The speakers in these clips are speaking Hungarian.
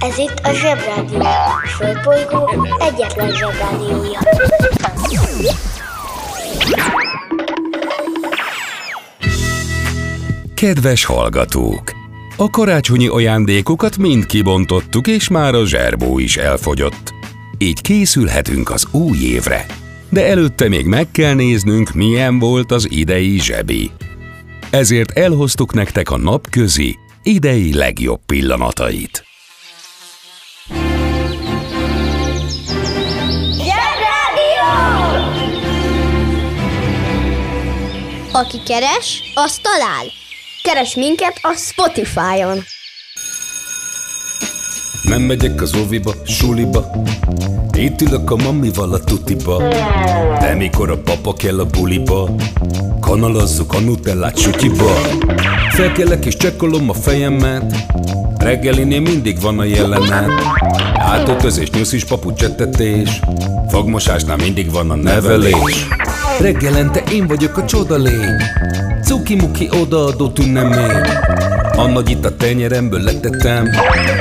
Ez itt a Zsebrádió. A Földbolygó egyetlen Zsebrádiója. Kedves hallgatók! A karácsonyi ajándékokat mind kibontottuk, és már a zserbó is elfogyott. Így készülhetünk az új évre. De előtte még meg kell néznünk, milyen volt az idei zsebi. Ezért elhoztuk nektek a napközi, idei legjobb pillanatait. Aki keres, az talál. Keres minket a Spotify-on. Nem megyek az óviba, suliba Itt ülök a mamival a tutiba De mikor a papa kell a buliba Kanalazzuk a nutellát sütyiba Felkelek és csekkolom a fejemet. Reggelinél mindig van a jelenet. Átöltözés, nyuszis, papucsettetés Fogmosásnál mindig van a nevelés. Reggelente én vagyok a csoda lény. Cuki-muki odaadó tünnemény A nagy itt a tenyeremből letettem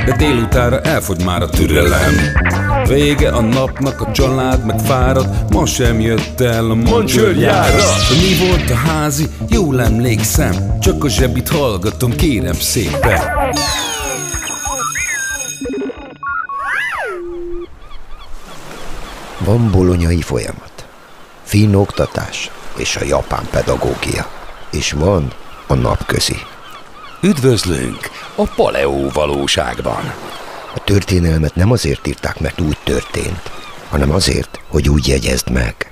De délutára elfogy már a türelem Vége a napnak, a család meg fárad Ma sem jött el a mancsőrjára Mi volt a házi? Jól emlékszem Csak a zsebit hallgatom, kérem szépen Van bolonyai folyamat, finn oktatás és a japán pedagógia. És van a napközi. Üdvözlünk a Paleó valóságban! A történelmet nem azért írták, mert úgy történt, hanem azért, hogy úgy jegyezd meg.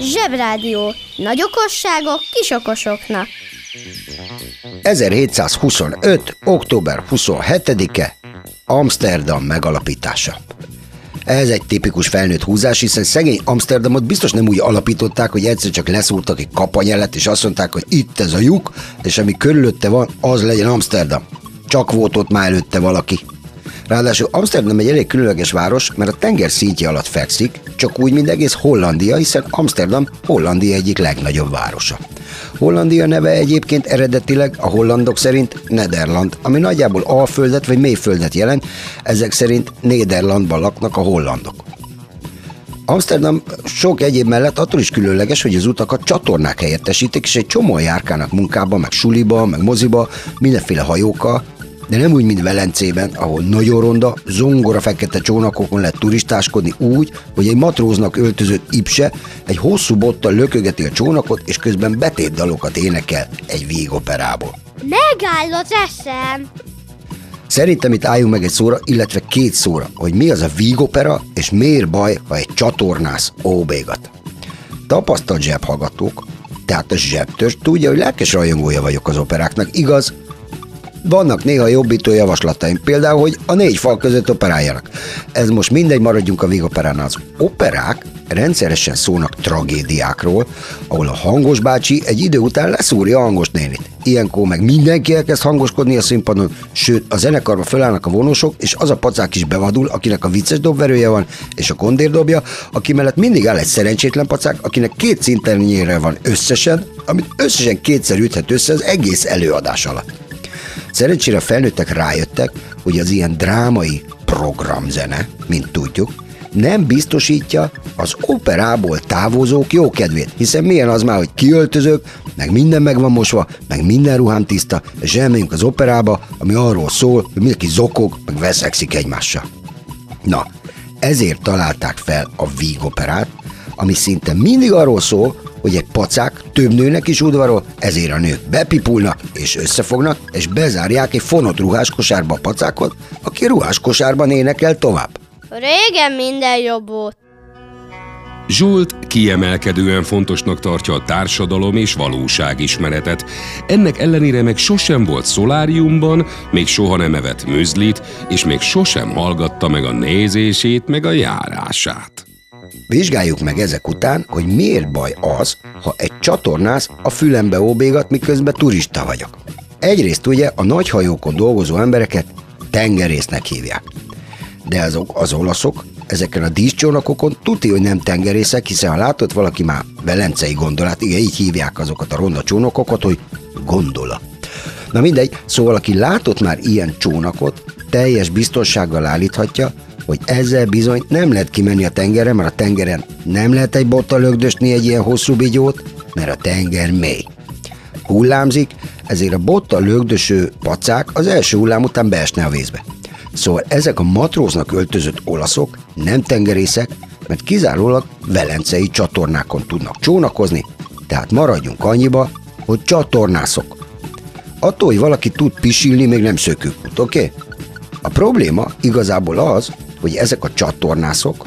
Zsebrádió. Nagy okosságok kis okosoknak. 1725. október 27-e Amsterdam megalapítása. Ez egy tipikus felnőtt húzás, hiszen szegény Amsterdamot biztos nem úgy alapították, hogy egyszer csak leszúrtak egy kapanyelet, és azt mondták, hogy itt ez a lyuk, és ami körülötte van, az legyen Amsterdam. Csak volt ott már előtte valaki. Ráadásul Amsterdam egy elég különleges város, mert a tenger szintje alatt fekszik, csak úgy, mint egész Hollandia, hiszen Amsterdam Hollandia egyik legnagyobb városa. Hollandia neve egyébként eredetileg a hollandok szerint Nederland, ami nagyjából alföldet vagy mélyföldet jelent, ezek szerint Néderlandban laknak a hollandok. Amsterdam sok egyéb mellett attól is különleges, hogy az utakat csatornák helyettesítik, és egy csomó járkának munkába, meg suliba, meg moziba, mindenféle hajókkal, de nem úgy, mint Velencében, ahol nagyon ronda, zongora fekete csónakokon lehet turistáskodni úgy, hogy egy matróznak öltözött ipse egy hosszú bottal lökögeti a csónakot, és közben betétdalokat énekel egy vígoperából. Megáll az eszem. Szerintem itt álljunk meg egy szóra, illetve két szóra, hogy mi az a vígopera, és miért baj, ha egy csatornász óbégat. Tapasztalt zsebhallgatók, tehát a zsebtörs tudja, hogy lelkes rajongója vagyok az operáknak, igaz, vannak néha jobbító javaslataim, például, hogy a négy fal között operáljanak. Ez most mindegy, maradjunk a vígoperánál. Az operák rendszeresen szólnak tragédiákról, ahol a hangos bácsi egy idő után leszúrja a hangos nénit. Ilyenkor meg mindenki elkezd hangoskodni a színpadon, sőt a zenekarba fölállnak a vonósok, és az a pacák is bevadul, akinek a vicces dobverője van, és a kondér dobja, aki mellett mindig áll egy szerencsétlen pacák, akinek két szinten van összesen, amit összesen kétszer üthet össze az egész előadás alatt. Szerencsére a felnőttek rájöttek, hogy az ilyen drámai programzene, mint tudjuk, nem biztosítja az operából távozók jó kedvét, hiszen milyen az már, hogy kiöltözök, meg minden meg van mosva, meg minden ruhám tiszta, és elmegyünk az operába, ami arról szól, hogy mindenki zokog, meg veszekszik egymással. Na, ezért találták fel a vígoperát, ami szinte mindig arról szól, hogy egy pacák több nőnek is udvarol, ezért a nők bepipulnak és összefognak, és bezárják egy fonott ruhás kosárba a pacákot, aki ruhás kosárban énekel tovább. Régen minden jobb volt. Zsolt kiemelkedően fontosnak tartja a társadalom és valóságismeretet. Ennek ellenére meg sosem volt szoláriumban, még soha nem evett műzlit, és még sosem hallgatta meg a nézését, meg a járását. Vizsgáljuk meg ezek után, hogy miért baj az, ha egy csatornász a fülembe óbégat, miközben turista vagyok. Egyrészt ugye a nagyhajókon dolgozó embereket tengerésznek hívják. De azok az olaszok ezeken a díszcsónakokon tuti, hogy nem tengerészek, hiszen ha látott valaki már velencei gondolát, igen, így hívják azokat a ronda csónakokat, hogy gondola. Na mindegy, szóval aki látott már ilyen csónakot, teljes biztonsággal állíthatja, hogy ezzel bizony nem lehet kimenni a tengerre, mert a tengeren nem lehet egy bottal lögdösni egy ilyen hosszú bigyót, mert a tenger mély. Hullámzik, ezért a bottal lögdöső pacák az első hullám után beesne a vízbe. Szóval ezek a matróznak öltözött olaszok nem tengerészek, mert kizárólag velencei csatornákon tudnak csónakozni, tehát maradjunk annyiba, hogy csatornászok. Attól, hogy valaki tud pisilni, még nem szökőkút, oké? Okay? A probléma igazából az, hogy ezek a csatornászok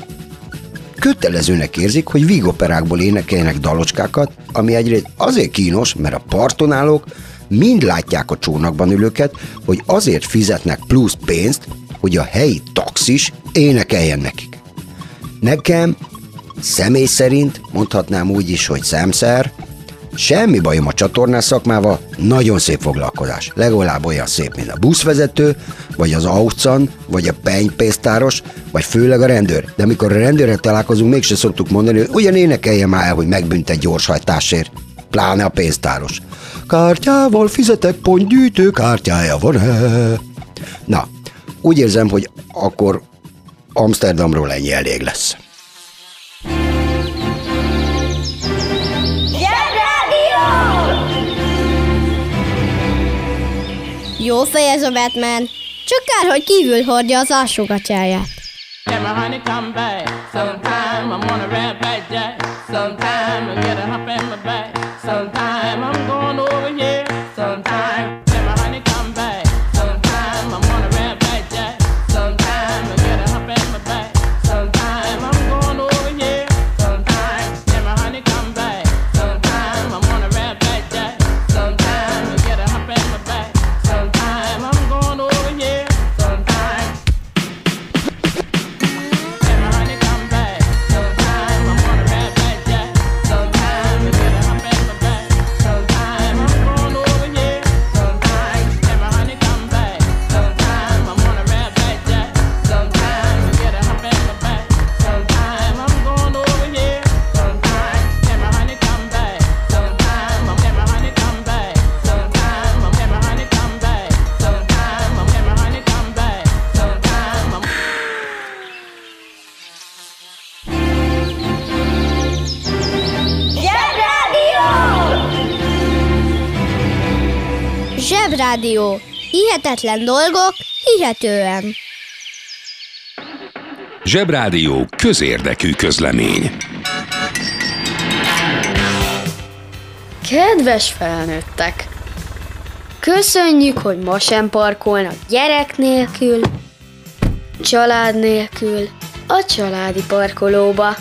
kötelezőnek érzik, hogy vígoperákból énekeljenek dalocskákat, ami egyrészt azért kínos, mert a partonálók mind látják a csónakban ülőket, hogy azért fizetnek plusz pénzt, hogy a helyi taxis énekeljen nekik. Nekem személy szerint, mondhatnám úgy is, hogy szemszer, Semmi bajom a csatornás szakmával, nagyon szép foglalkozás. Legalább olyan szép, mint a buszvezető, vagy az aucan, vagy a penypésztáros, vagy főleg a rendőr. De amikor a rendőrrel találkozunk, mégse szoktuk mondani, hogy ugyan énekelje már el, hogy megbüntet gyorshajtásért. Pláne a pénztáros. Kártyával fizetek, pontgyűjtő kártyája van -e? Na, úgy érzem, hogy akkor Amsterdamról ennyi elég lesz. Jó fej ez a Batman. Csak kár, hogy kívül hordja az alsógatyáját. Sometime I'm going Zsebrádió. Hihetetlen dolgok, hihetően. Zsebrádió közérdekű közlemény. Kedves felnőttek! Köszönjük, hogy ma sem parkolnak gyerek nélkül, család nélkül, a családi parkolóba.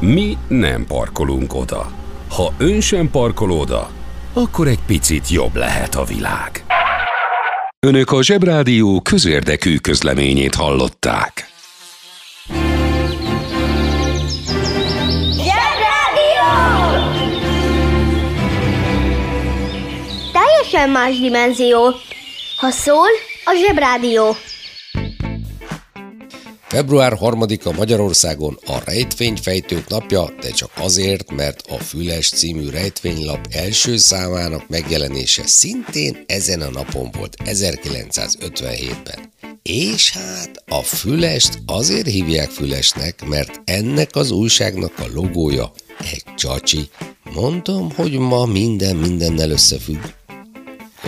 Mi nem parkolunk oda. Ha ön sem parkol oda, akkor egy picit jobb lehet a világ. Önök a Zsebrádió közérdekű közleményét hallották. Zsebrádió! Teljesen más dimenzió. Ha szól, a Zsebrádió. Február 3-a Magyarországon a rejtvényfejtők napja, de csak azért, mert a Füles című rejtvénylap első számának megjelenése szintén ezen a napon volt 1957-ben. És hát a Fülest azért hívják Fülesnek, mert ennek az újságnak a logója egy csacsi. Mondom, hogy ma minden mindennel összefügg.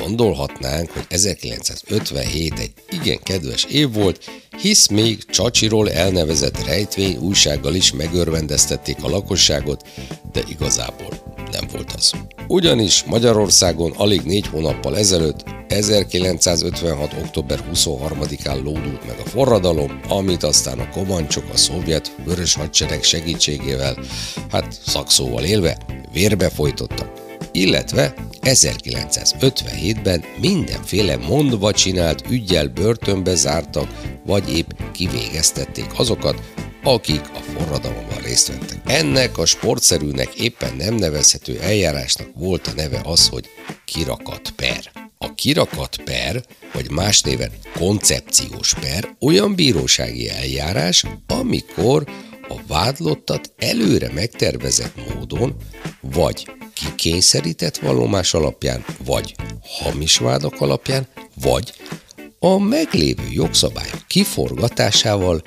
Gondolhatnánk, hogy 1957 egy igen kedves év volt, hisz még Csacsiról elnevezett rejtvény újsággal is megörvendeztették a lakosságot, de igazából nem volt az. Ugyanis Magyarországon alig négy hónappal ezelőtt, 1956. október 23-án lódult meg a forradalom, amit aztán a komancsok a szovjet vörös hadsereg segítségével, hát szakszóval élve, vérbe folytottak illetve 1957-ben mindenféle mondva csinált ügyel börtönbe zártak, vagy épp kivégeztették azokat, akik a forradalomban részt vettek. Ennek a sportszerűnek éppen nem nevezhető eljárásnak volt a neve az, hogy kirakat per. A kirakat per, vagy más néven koncepciós per olyan bírósági eljárás, amikor a vádlottat előre megtervezett módon, vagy kikényszerített vallomás alapján, vagy hamis vádak alapján, vagy a meglévő jogszabályok kiforgatásával,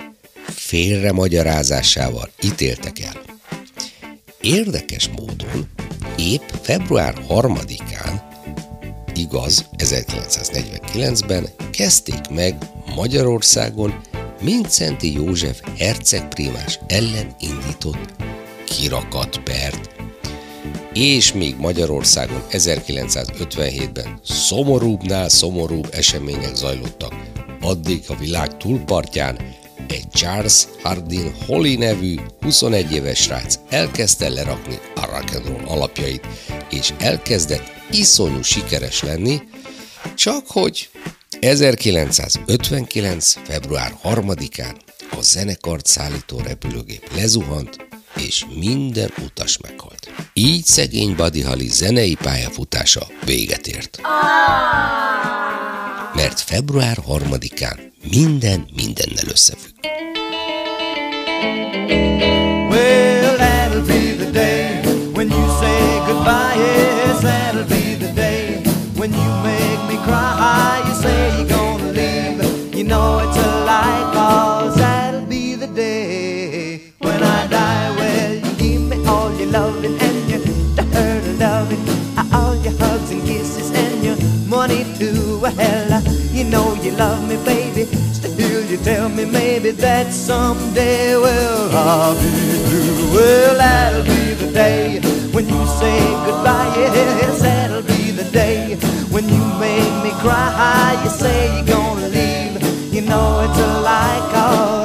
félremagyarázásával ítéltek el. Érdekes módon épp február 3-án, igaz 1949-ben kezdték meg Magyarországon Mincenti József hercegprímás ellen indított kirakatpert, és még Magyarországon 1957-ben szomorúbbnál szomorúbb események zajlottak. Addig a világ túlpartján egy Charles Hardin Holly nevű 21 éves srác elkezdte lerakni a rock'n'roll alapjait, és elkezdett iszonyú sikeres lenni, csak hogy 1959. február 3-án a zenekart szállító repülőgép lezuhant, és minden utas meghalt. Így szegény Holly zenei pályafutása véget ért. Mert február 3-án minden mindennel összefügg. You know you love me, baby. Still, you tell me maybe that someday, well, I'll be through. Well, that'll be the day when you say goodbye. Yes, that'll be the day when you make me cry. You say you're gonna leave. You know it's a lie, cause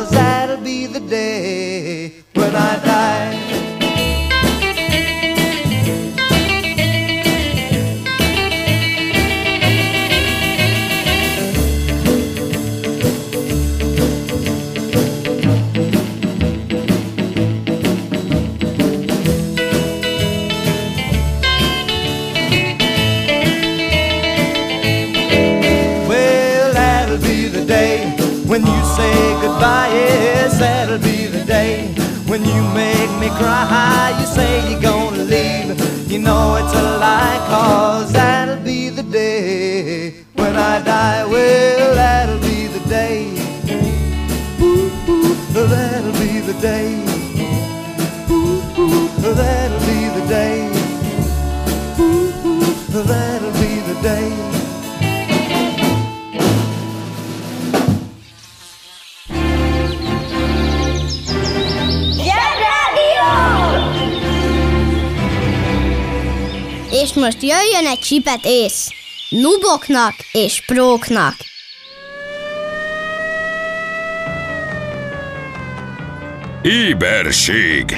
cry. És most jöjjön egy csipet ész. Nuboknak és próknak. Éberség!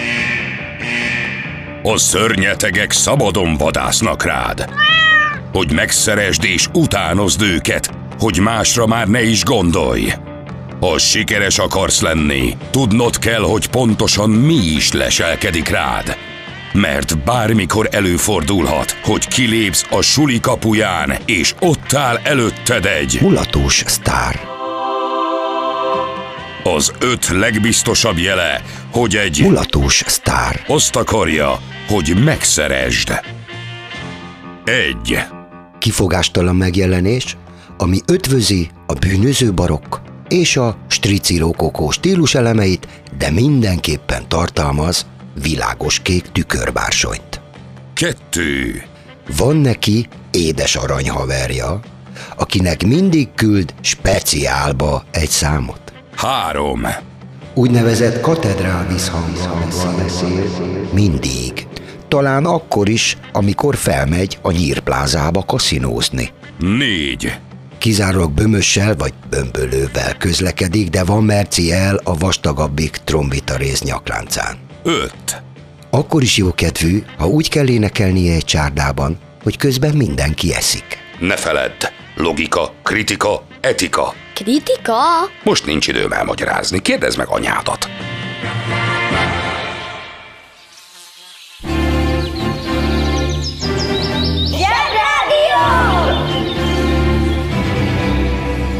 A szörnyetegek szabadon vadásznak rád. Hogy megszeresd és utánozd őket, hogy másra már ne is gondolj. Ha sikeres akarsz lenni, tudnod kell, hogy pontosan mi is leselkedik rád. Mert bármikor előfordulhat, hogy kilépsz a suli kapuján, és ott áll előtted egy Mulatós sztár. az öt legbiztosabb jele, hogy egy Mulatós sztár. azt akarja, hogy megszeresd. Egy. Kifogástalan megjelenés, ami ötvözi a bűnöző barokk és a strici rokokó stílus elemeit, de mindenképpen tartalmaz világos kék tükörbársonyt. Kettő. Van neki édes aranyhaverja, akinek mindig küld speciálba egy számot. Három. Úgynevezett katedrál visszhanggal beszél mindig. Talán akkor is, amikor felmegy a nyírplázába kaszinózni. Négy. Kizárólag bömössel vagy bömbölővel közlekedik, de van merci el a vastagabbik trombita rész nyakláncán. Öt. Akkor is jó kedvű, ha úgy kell énekelnie egy csárdában, hogy közben mindenki eszik. Ne feledd. Logika, kritika, etika. Kritika? Most nincs időm elmagyarázni. Kérdezd meg anyádat.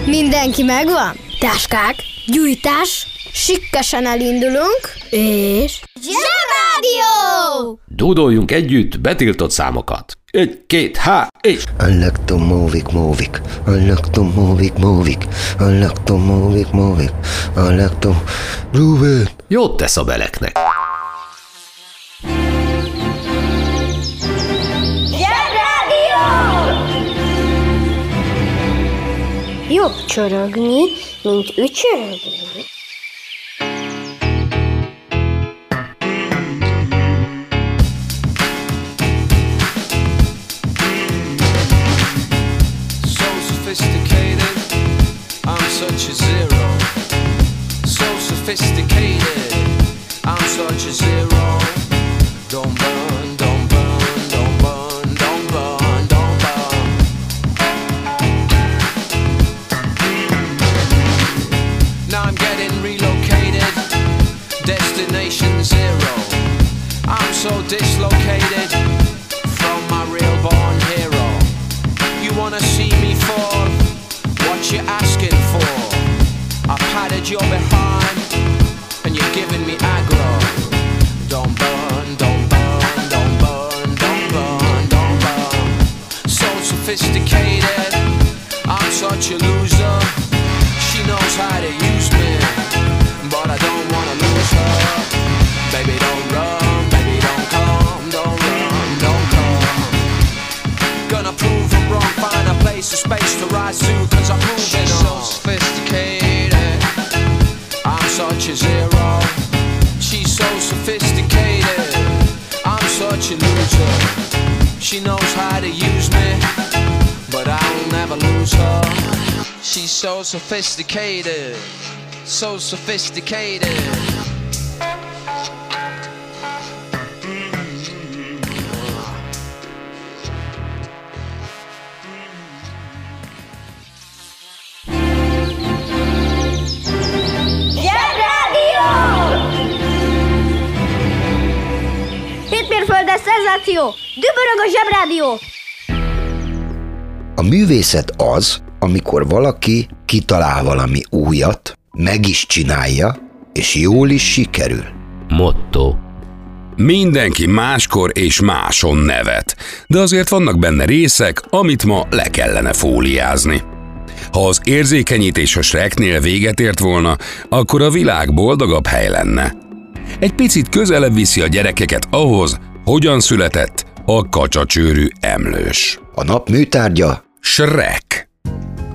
Mindenki megvan? Táskák, gyújtás, sikkesen elindulunk, és... Zsebrádió! Dúdoljunk együtt betiltott számokat. Egy, két, há, és... I like to move it, move it. I like to move it, move it. I like to move it, move it. I like to move it. Jót tesz a beleknek. Jobb csorogni, mint ücsörögni. Sophisticated, I'm such a zero. So sophisticated, I'm such a zero. Don't burn, don't burn, don't burn, don't burn, don't burn. Now I'm getting relocated, destination zero. I'm so dislocated How to use me, but I'll never lose her. She's so sophisticated. So sophisticated. Szenzáció! Dübörög a zsebrádió! A művészet az, amikor valaki kitalál valami újat, meg is csinálja, és jól is sikerül. Motto. Mindenki máskor és máson nevet, de azért vannak benne részek, amit ma le kellene fóliázni. Ha az érzékenyítés a Shreknél véget ért volna, akkor a világ boldogabb hely lenne. Egy picit közelebb viszi a gyerekeket ahhoz, hogyan született a kacsacsőrű emlős. A nap műtárgya Shrek.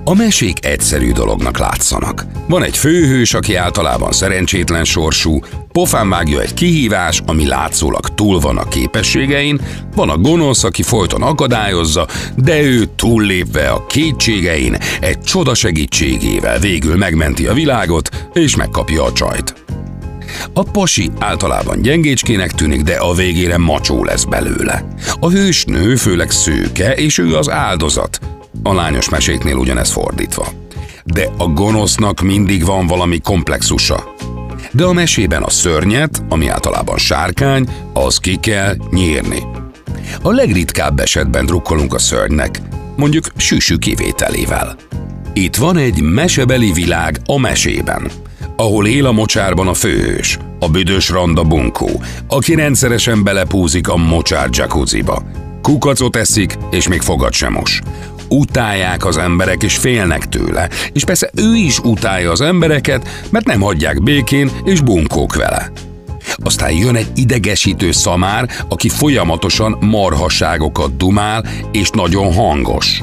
A mesék egyszerű dolognak látszanak. Van egy főhős, aki általában szerencsétlen sorsú, pofán vágja egy kihívás, ami látszólag túl van a képességein, van a gonosz, aki folyton akadályozza, de ő túllépve a kétségein, egy csoda segítségével végül megmenti a világot, és megkapja a csajt. A pasi általában gyengécskének tűnik, de a végére macsó lesz belőle. A hősnő főleg szőke, és ő az áldozat. A lányos meséknél ugyanez fordítva. De a gonosznak mindig van valami komplexusa. De a mesében a szörnyet, ami általában sárkány, az ki kell nyírni. A legritkább esetben drukkolunk a szörnynek, mondjuk süsű kivételével. Itt van egy mesebeli világ a mesében, ahol él a mocsárban a főhős, a büdös randa bunkó, aki rendszeresen belepúzik a mocsár jacuzziba. Kukacot eszik, és még fogad sem mos. Utálják az emberek, és félnek tőle. És persze ő is utálja az embereket, mert nem hagyják békén, és bunkók vele. Aztán jön egy idegesítő szamár, aki folyamatosan marhaságokat dumál, és nagyon hangos.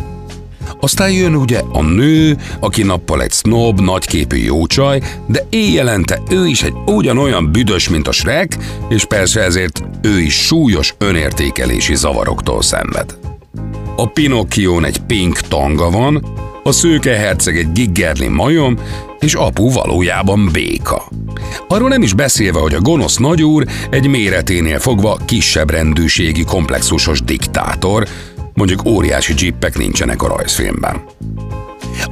Aztán jön ugye a nő, aki nappal egy snob, nagyképű jócsaj, de éjjelente ő is egy ugyanolyan büdös, mint a Shrek, és persze ezért ő is súlyos önértékelési zavaroktól szenved. A Pinocchión egy pink tanga van, a szőke herceg egy giggerli majom, és apu valójában béka. Arról nem is beszélve, hogy a gonosz nagyúr egy méreténél fogva kisebb rendűségi komplexusos diktátor, mondjuk óriási dzsippek nincsenek a rajzfilmben.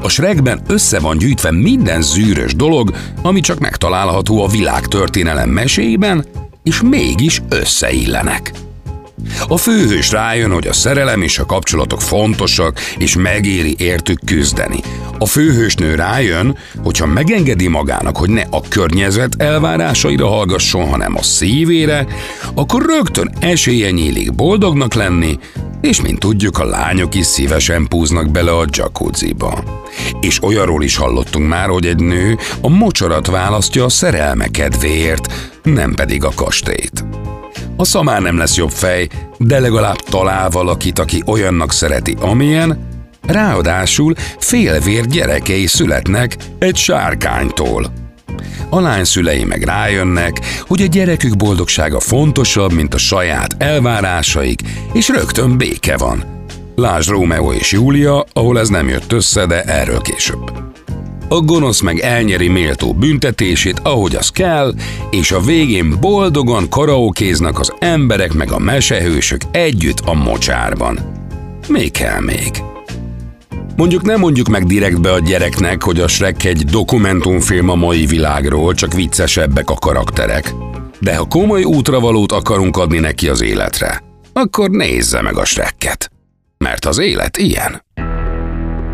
A Shrekben össze van gyűjtve minden zűrös dolog, ami csak megtalálható a világtörténelem meséiben, és mégis összeillenek. A főhős rájön, hogy a szerelem és a kapcsolatok fontosak, és megéri értük küzdeni. A főhősnő rájön, hogyha megengedi magának, hogy ne a környezet elvárásaira hallgasson, hanem a szívére, akkor rögtön esélye nyílik boldognak lenni, és mint tudjuk, a lányok is szívesen púznak bele a jacuzziba. És olyanról is hallottunk már, hogy egy nő a mocsarat választja a szerelme kedvéért, nem pedig a kastélyt. A szamár nem lesz jobb fej, de legalább talál valakit, aki olyannak szereti, amilyen, ráadásul félvér gyerekei születnek egy sárkánytól. A lány szülei meg rájönnek, hogy a gyerekük boldogsága fontosabb, mint a saját elvárásaik, és rögtön béke van. Lásd Rómeó és Júlia, ahol ez nem jött össze, de erről később. A gonosz meg elnyeri méltó büntetését, ahogy az kell, és a végén boldogan karaokéznak az emberek meg a mesehősök együtt a mocsárban. Mi kell még? Mondjuk nem mondjuk meg direktbe a gyereknek, hogy a Shrek egy dokumentumfilm a mai világról, csak viccesebbek a karakterek. De ha komoly útravalót akarunk adni neki az életre, akkor nézze meg a Shrekket. Mert az élet ilyen.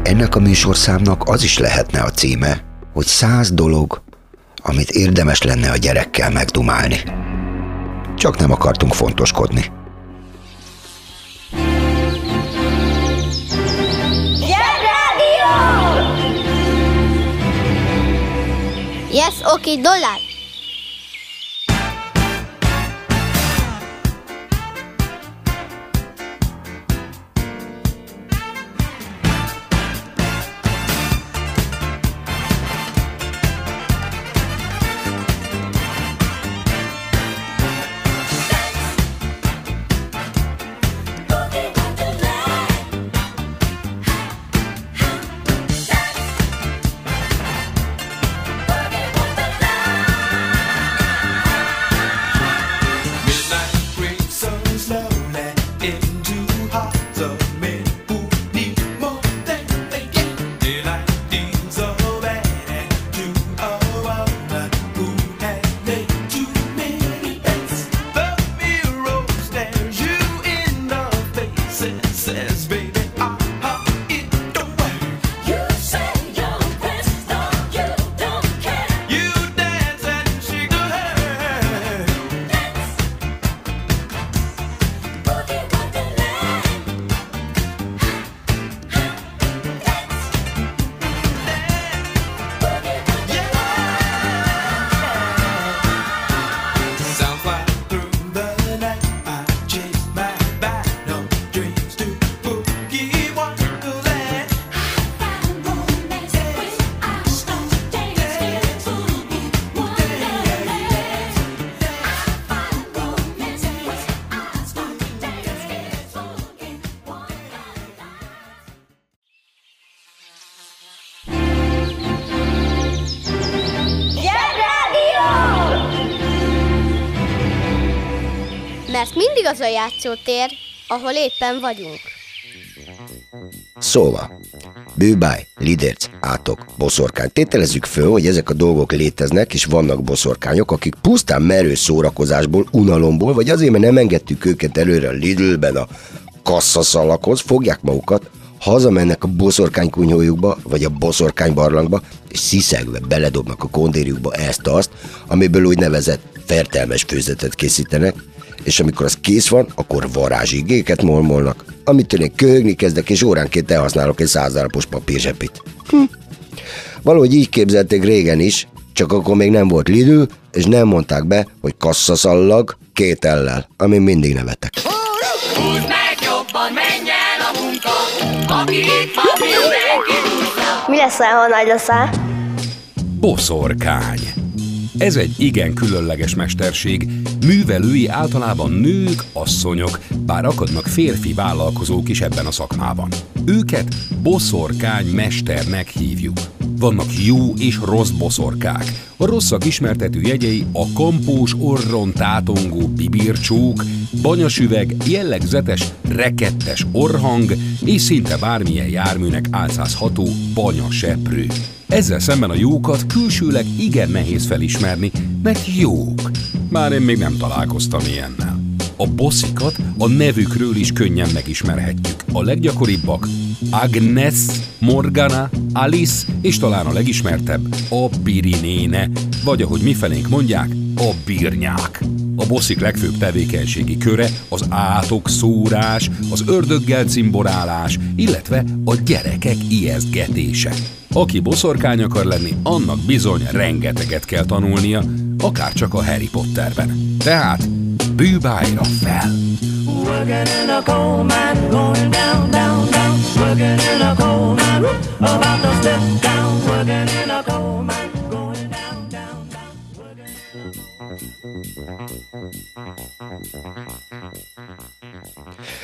Ennek a műsorszámnak az is lehetne a címe, hogy száz dolog, amit érdemes lenne a gyerekkel megdumálni. Csak nem akartunk fontoskodni. Yes, okay, dollár. A játszótér, ahol éppen vagyunk. Szóval, bűbáj, liderc, átok, boszorkány. Tételezzük föl, hogy ezek a dolgok léteznek, és vannak boszorkányok, akik pusztán merő szórakozásból, unalomból, vagy azért, mert nem engedtük őket előre a Lidlben a kasszaszalakhoz, fogják magukat, hazamennek a boszorkánykunyhójukba, vagy a boszorkány barlangba, és sziszegve beledobnak a kondériukba ezt-azt, amiből úgynevezett fertelmes főzetet készítenek, és amikor az kész van, akkor varázsigéket mormolnak, amitől én köhögni kezdek, és óránként elhasználok egy százalapos papírzsepit. Hm. Valahogy így képzelték régen is, csak akkor még nem volt Lidl, és nem mondták be, hogy kasszaszallag két ellel, amin mindig nevetek. Mi leszel, ha nagy leszel? Boszorkány. Ez egy igen különleges mesterség. Művelői általában nők, asszonyok, bár akadnak férfi vállalkozók is ebben a szakmában. Őket boszorkány mesternek hívjuk. Vannak jó és rossz boszorkák. A rosszak ismertető jegyei a kampós orron tátongó bibircsók, banyasüveg, jellegzetes, rekettes orhang és szinte bármilyen járműnek álcázható banyaseprő. Ezzel szemben a jókat külsőleg igen nehéz felismerni, mert jók. Bár én még nem találkoztam ilyennel. A bosszikat a nevükről is könnyen megismerhetjük. A leggyakoribbak Agnes, Morgana, Alice és talán a legismertebb a Pirinéne, vagy ahogy mifelénk mondják, a birnyák. A bosszik legfőbb tevékenységi köre az átok szórás, az ördöggel cimborálás, illetve a gyerekek ijesztgetése. Aki boszorkány akar lenni, annak bizony rengeteget kell tanulnia, akár csak a Harry Potterben. Tehát bűbájra fel! Working in.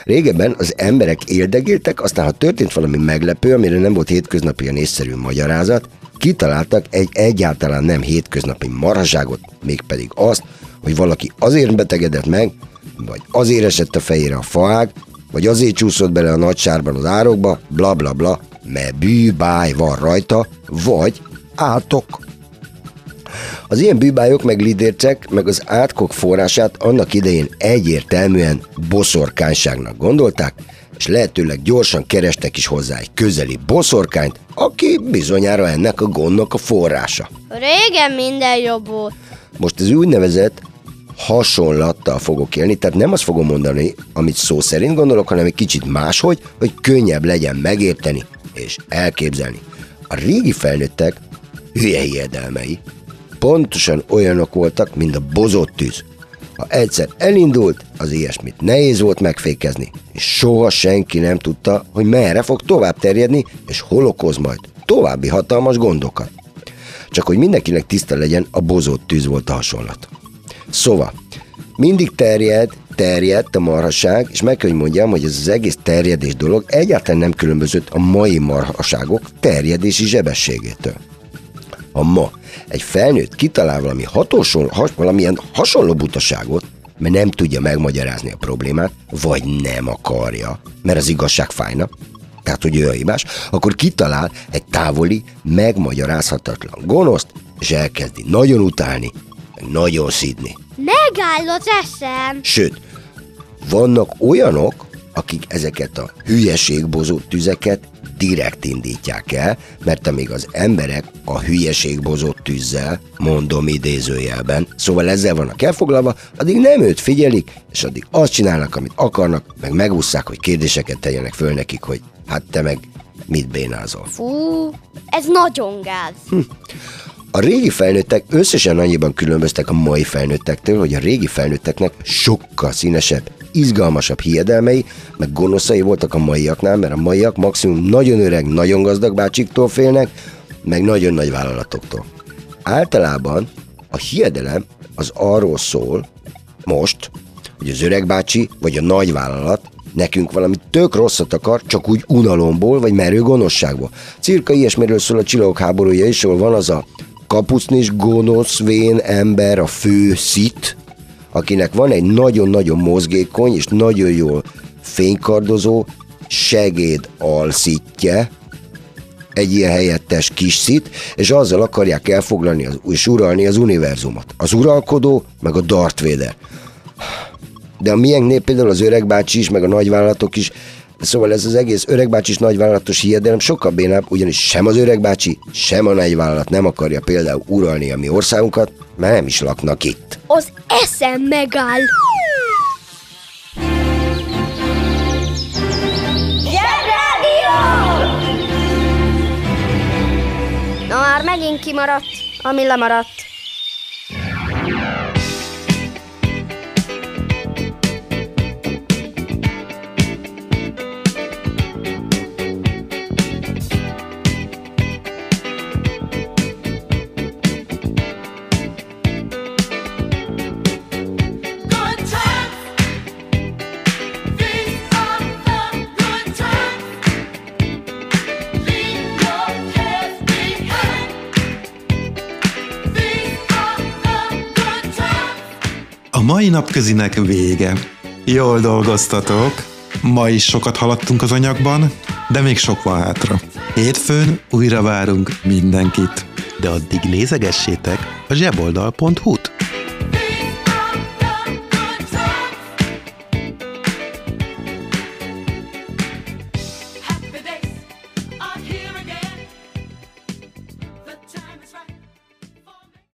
Régebben az emberek éldegéltek, aztán ha történt valami meglepő, amire nem volt hétköznapi a észszerű magyarázat, kitaláltak egy egyáltalán nem hétköznapi marhaságot, mégpedig azt, hogy valaki azért betegedett meg, vagy azért esett a fejére a faág, vagy azért csúszott bele a nagy sárban az árokba, bla bla bla, mert bűbáj van rajta, vagy átok. Az ilyen bűbájok meg lidércek, meg az átkok forrását annak idején egyértelműen boszorkányságnak gondolták, és lehetőleg gyorsan kerestek is hozzá egy közeli boszorkányt, aki bizonyára ennek a gondnak a forrása. Régen minden jobb volt. Most ez úgynevezett hasonlattal fogok élni, tehát nem azt fogom mondani, amit szó szerint gondolok, hanem egy kicsit máshogy, hogy könnyebb legyen megérteni és elképzelni. A régi felnőttek hülye hiedelmei pontosan olyanok voltak, mint a bozott tűz. Ha egyszer elindult, az ilyesmit nehéz volt megfékezni, és soha senki nem tudta, hogy merre fog tovább terjedni, és hol okoz majd további hatalmas gondokat. Csak hogy mindenkinek tiszta legyen, a bozott tűz volt a hasonlat. Szóval, mindig terjed, terjedt a marhaság, és meg kell, hogy mondjam, hogy ez az egész terjedés dolog egyáltalán nem különbözött a mai marhaságok terjedési zsebességétől. Ha ma egy felnőtt kitalál valami hatóson, has, valamilyen hasonló butaságot, mert nem tudja megmagyarázni a problémát, vagy nem akarja, mert az igazság fájna, tehát hogy ő a hibás, akkor kitalál egy távoli, megmagyarázhatatlan gonoszt, és elkezdi nagyon utálni, nagyon szidni. Megáll az eszem. Sőt, vannak olyanok, akik ezeket a hülyeségbozott tüzeket direkt indítják el, mert amíg az emberek a hülyeségbozott tűzzel, mondom idézőjelben, szóval ezzel vannak elfoglalva, addig nem őt figyelik, és addig azt csinálnak, amit akarnak, meg megúszszák, hogy kérdéseket tegyenek föl nekik, hogy hát te meg mit bénázol. Fú, ez nagyon gáz. A régi felnőttek összesen annyiban különböztek a mai felnőttektől, hogy a régi felnőtteknek sokkal színesebb, izgalmasabb hiedelmei, meg gonoszai voltak a maiaknál, mert a maiak maximum nagyon öreg, nagyon gazdag bácsiktól félnek, meg nagyon nagy vállalatoktól. Általában a hiedelem az arról szól, most, hogy az öreg bácsi vagy a nagy vállalat nekünk valami tök rosszat akar, csak úgy unalomból vagy merő gonoszságból. Cirka ilyesmiről szól a csillagok háborúja is, ahol van az a kapucnis gonosz vén ember, a fő szit, akinek van egy nagyon-nagyon mozgékony és nagyon jól fénykardozó segéd alszitje, egy ilyen helyettes kis szit, és azzal akarják elfoglalni az, és uralni az univerzumot. Az uralkodó, meg a Darth. De a miénknél például az öregbácsi is, meg a nagyvállalatok is, szóval ez az egész öregbácsis nagyvállalatos hiedelem sokkal bénább, ugyanis sem az öregbácsi, sem a nagyvállalat nem akarja például uralni a mi országunkat, mert nem is laknak itt. Az eszem megáll. Na már megint kimaradt, ami lemaradt. Mai napközinek vége. Jól dolgoztatok. Ma is sokat haladtunk az anyagban, de még sok van hátra. Hétfőn újra várunk mindenkit. De addig nézegessétek a zseboldal.hu-t.